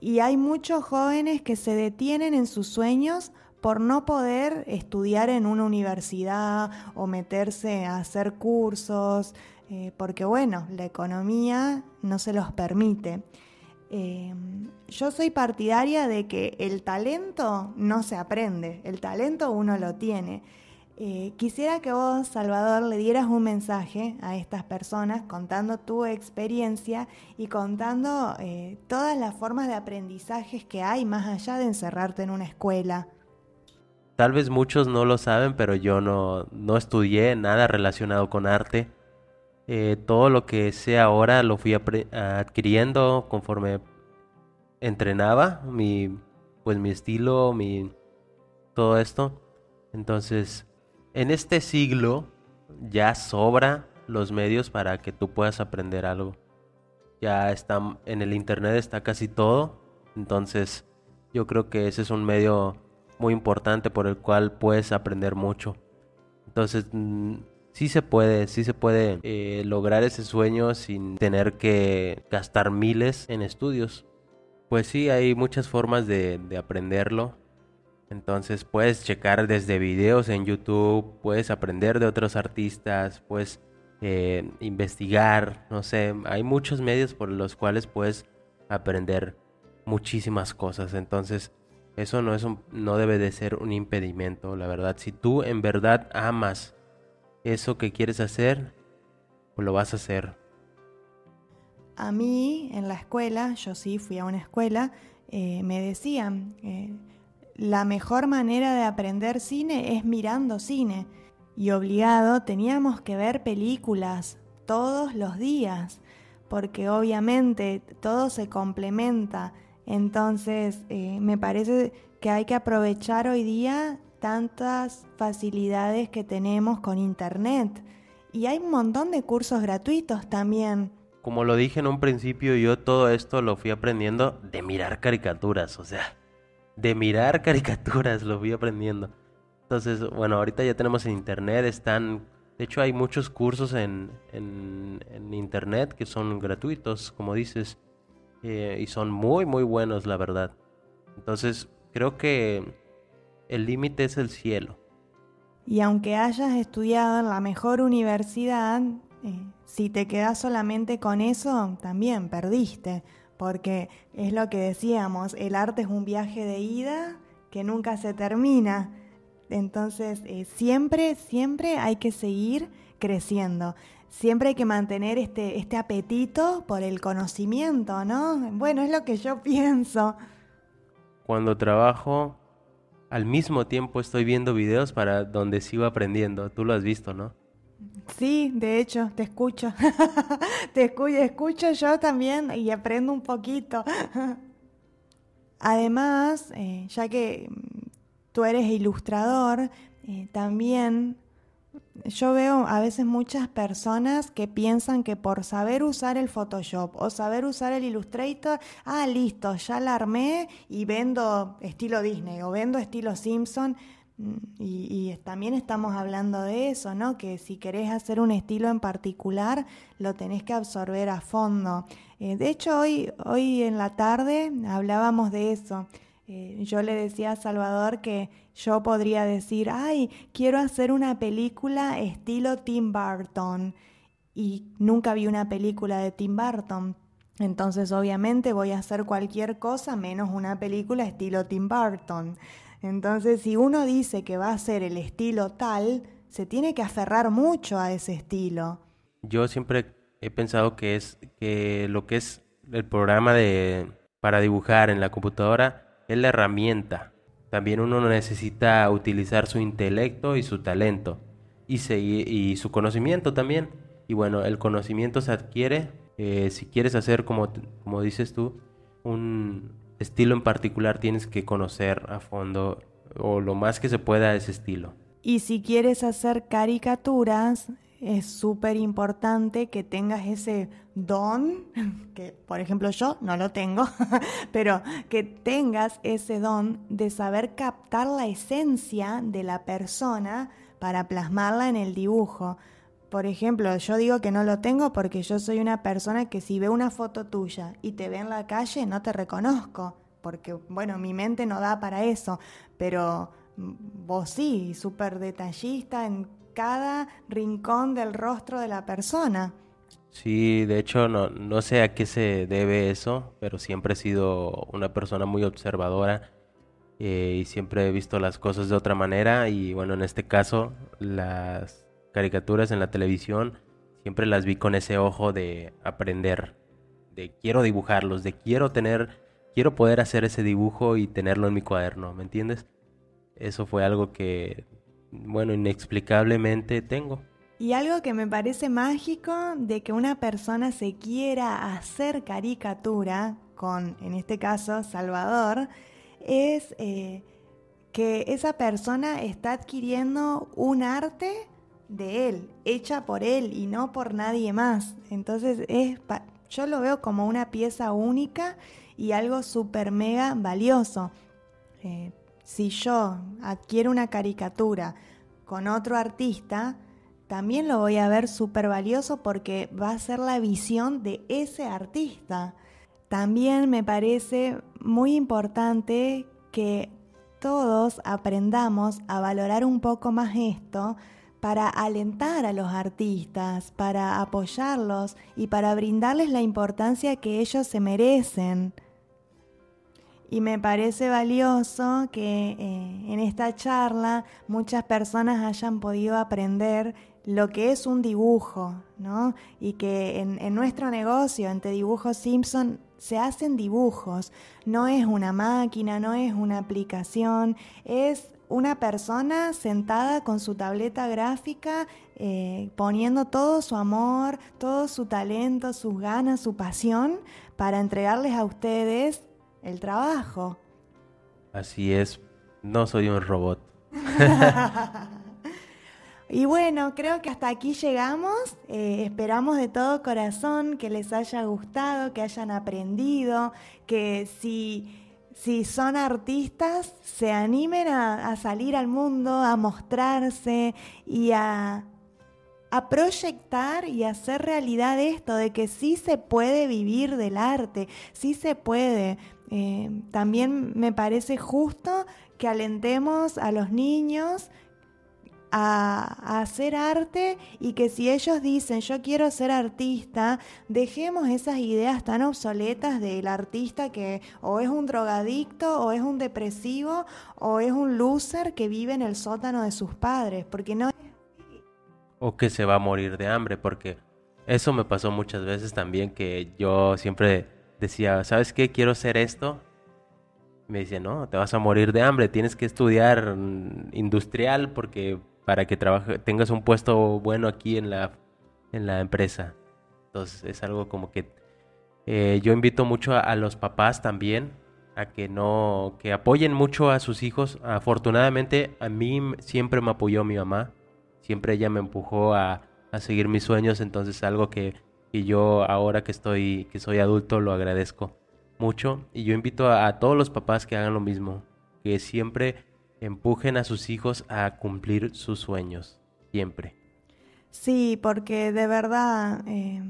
y hay muchos jóvenes que se detienen en sus sueños por no poder estudiar en una universidad o meterse a hacer cursos, eh, porque bueno, la economía no se los permite. Em, yo soy partidaria de que el talento no se aprende, el talento uno lo tiene. Eh, quisiera que vos, Salvador, le dieras un mensaje a estas personas contando tu experiencia y contando eh, todas las formas de aprendizajes que hay más allá de encerrarte en una escuela. Tal vez muchos no lo saben, pero yo no, no estudié nada relacionado con arte. Eh, todo lo que sé ahora lo fui adquiriendo conforme entrenaba mi pues mi estilo, mi todo esto. Entonces, en este siglo ya sobra los medios para que tú puedas aprender algo. Ya está en el internet está casi todo. Entonces, yo creo que ese es un medio muy importante por el cual puedes aprender mucho. Entonces, sí se puede, sí se puede eh, lograr ese sueño sin tener que gastar miles en estudios. Pues sí, hay muchas formas de, aprenderlo. Entonces puedes checar desde videos en YouTube, puedes aprender de otros artistas, puedes eh, investigar, no sé, hay muchos medios por los cuales puedes aprender muchísimas cosas. Entonces, eso no, es no debe de ser un impedimento, la verdad. Si tú en verdad amas eso que quieres hacer, pues lo vas a hacer. A mí en la escuela, yo sí fui a una escuela, eh, me decían, eh, la mejor manera de aprender cine es mirando cine. Y obligado teníamos que ver películas todos los días, porque obviamente todo se complementa. Entonces, eh, me parece que hay que aprovechar hoy día tantas facilidades que tenemos con Internet. Y hay un montón de cursos gratuitos también. Como lo dije en un principio, yo todo esto lo fui aprendiendo de mirar caricaturas, o sea, de mirar caricaturas lo fui aprendiendo. Entonces, bueno, ahorita ya tenemos en Internet, están... De hecho, hay muchos cursos en, en, Internet que son gratuitos, como dices, eh, y son muy, muy buenos, la verdad. Entonces, creo que el límite es el cielo. Y aunque hayas estudiado en la mejor universidad, eh, si te quedas solamente con eso, también perdiste, porque es lo que decíamos, el arte es un viaje de ida que nunca se termina. Entonces, eh, siempre, siempre hay que seguir creciendo. Siempre hay que mantener este, este apetito por el conocimiento, ¿no? Bueno, es lo que yo [LAUGHS] pienso. Cuando trabajo, al mismo tiempo estoy viendo videos para donde sigo aprendiendo. Tú lo has visto, ¿no? Sí, de hecho, te escucho. [LAUGHS] te escucho, escucho yo también y aprendo un poquito. [LAUGHS] Además, eh, ya que mm, tú eres ilustrador, eh, también yo veo a veces muchas personas que piensan que por saber usar el Photoshop o saber usar el Illustrator, ah, listo, ya la armé y vendo estilo Disney o vendo estilo Simpson. Mm, y, también estamos hablando de eso, ¿no? Que si querés hacer un estilo en particular, lo tenés que absorber a fondo. Eh, de hecho, hoy, hoy en la tarde hablábamos de eso. Eh, yo le decía a Salvador que yo podría decir, ay, quiero hacer una película estilo Tim Burton y nunca vi una película de Tim Burton. Entonces obviamente voy a hacer cualquier cosa menos una película estilo Tim Burton. Entonces si uno dice que va a ser el estilo tal, se tiene que aferrar mucho a ese estilo. yo siempre he pensado que es que lo que es el programa de para dibujar en la computadora es la herramienta. También uno necesita utilizar su intelecto y su talento y, y su conocimiento también. Y bueno, el conocimiento se adquiere eh, si quieres hacer, como, como dices tú, un estilo en particular, tienes que conocer a fondo o lo más que se pueda ese estilo. Y si quieres hacer caricaturas, es súper importante que tengas ese don, [LAUGHS] que por ejemplo yo no lo tengo, [LAUGHS] pero que tengas ese don de saber captar la esencia de la persona para plasmarla en el dibujo. Por ejemplo, yo digo que no lo tengo porque yo soy una persona que si ve una foto tuya y te ve en la calle no te reconozco, porque bueno, mi mente no da para eso, pero vos sí, súper detallista en cada rincón del rostro de la persona. Sí, de hecho no, no sé a qué se debe eso, pero siempre he sido una persona muy observadora eh, y siempre he visto las cosas de otra manera y bueno, en este caso las caricaturas en la televisión, siempre las vi con ese ojo de aprender, de quiero dibujarlos, de quiero tener, quiero poder hacer ese dibujo y tenerlo en mi cuaderno, ¿me entiendes? Eso fue algo que, bueno, inexplicablemente tengo. Y algo que me parece mágico de que una persona se quiera hacer caricatura con, en este caso, Salvador, es eh, que esa persona está adquiriendo un arte de él, hecha por él y no por nadie más. Entonces es, yo lo veo como una pieza única y algo súper mega valioso. Eh, si yo adquiero una caricatura con otro artista, también lo voy a ver súper valioso porque va a ser la visión de ese artista. También me parece muy importante que todos aprendamos a valorar un poco más esto para alentar a los artistas, para apoyarlos y para brindarles la importancia que ellos se merecen. Y me parece valioso que eh, en esta charla muchas personas hayan podido aprender lo que es un dibujo, ¿no? Y que en, nuestro negocio, entre Dibujos Simpson, se hacen dibujos. No es una máquina, no es una aplicación, es una persona sentada con su tableta gráfica, eh, poniendo todo su amor, todo su talento, sus ganas, su pasión, para entregarles a ustedes el trabajo. Así es, no soy un robot. [LAUGHS] y bueno, creo que hasta aquí llegamos. Eh, esperamos de todo corazón que les haya gustado, que hayan aprendido, que si si son artistas, se animen a, salir al mundo, a mostrarse y a, proyectar y hacer realidad esto de que sí se puede vivir del arte, sí se puede. Eh, también me parece justo que alentemos a los niños a, hacer arte y que si ellos dicen yo quiero ser artista, dejemos esas ideas tan obsoletas del artista que o es un drogadicto o es un depresivo o es un loser que vive en el sótano de sus padres, porque no o que se va a morir de hambre, porque eso me pasó muchas veces también que yo siempre decía, ¿sabes qué? Quiero ser esto. Me dice, no, te vas a morir de hambre, tienes que estudiar industrial porque para que trabaje, tengas un puesto bueno aquí en la, en la empresa. Entonces es algo como que eh, yo invito mucho a, los papás también a que no, que apoyen mucho a sus hijos. Afortunadamente a mí siempre me apoyó mi mamá, siempre ella me empujó a, a seguir mis sueños, entonces algo que, que, yo ahora que estoy, que soy adulto lo agradezco mucho y yo invito a, todos los papás que hagan lo mismo, que siempre empujen a sus hijos a cumplir sus sueños, siempre. Sí, porque de verdad eh,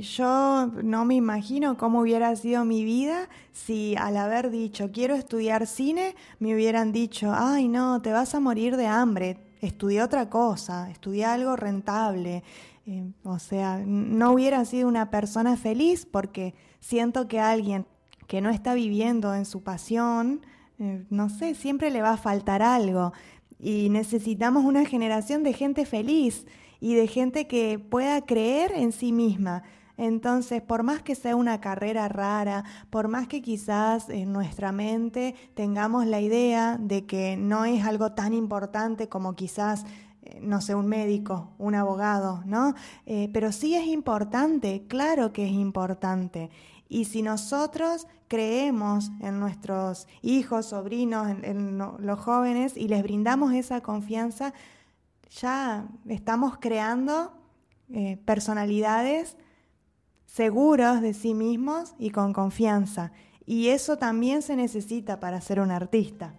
yo no me imagino cómo hubiera sido mi vida si al haber dicho quiero estudiar cine me hubieran dicho, ay no, te vas a morir de hambre, estudia otra cosa, estudia algo rentable. Eh, o sea, no hubiera sido una persona feliz porque siento que alguien que no está viviendo en su pasión, eh, no sé, siempre le va a faltar algo. Y necesitamos una generación de gente feliz. y de gente que pueda creer en sí misma. Entonces, por más que sea una carrera rara, por más que quizás en nuestra mente tengamos la idea de que no es algo tan importante como quizás no sé, un médico, un abogado, ¿no? Eh, pero sí es importante, claro que es importante. Y si nosotros creemos en nuestros hijos, sobrinos, en, los jóvenes y les brindamos esa confianza, ya estamos creando eh, personalidades seguros de sí mismos y con confianza. Y eso también se necesita para ser un artista.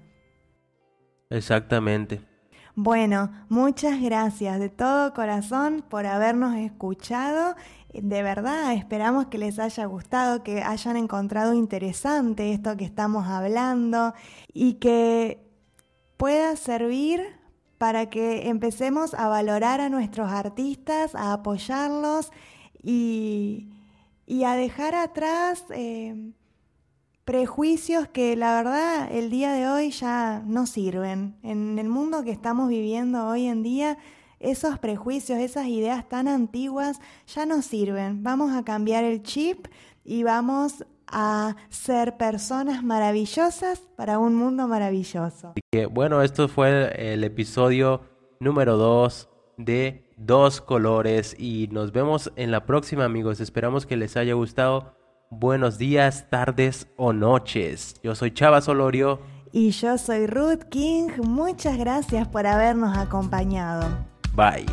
Exactamente. Bueno, muchas gracias de todo corazón por habernos escuchado. De verdad, esperamos que les haya gustado, que hayan encontrado interesante esto que estamos hablando y que pueda servir para que empecemos a valorar a nuestros artistas, a apoyarlos y, a dejar atrás eh, prejuicios que la verdad el día de hoy ya no sirven. En el mundo que estamos viviendo hoy en día, esos prejuicios, esas ideas tan antiguas ya no sirven. Vamos a cambiar el chip y vamos a ser personas maravillosas para un mundo maravilloso. bueno, esto fue el episodio número 2 de Dos Colores y nos vemos en la próxima amigos. Esperamos que les haya gustado buenos días, tardes o noches. Yo soy Chava Solorio. Y yo soy Ruth King. Muchas gracias por habernos acompañado. Bye.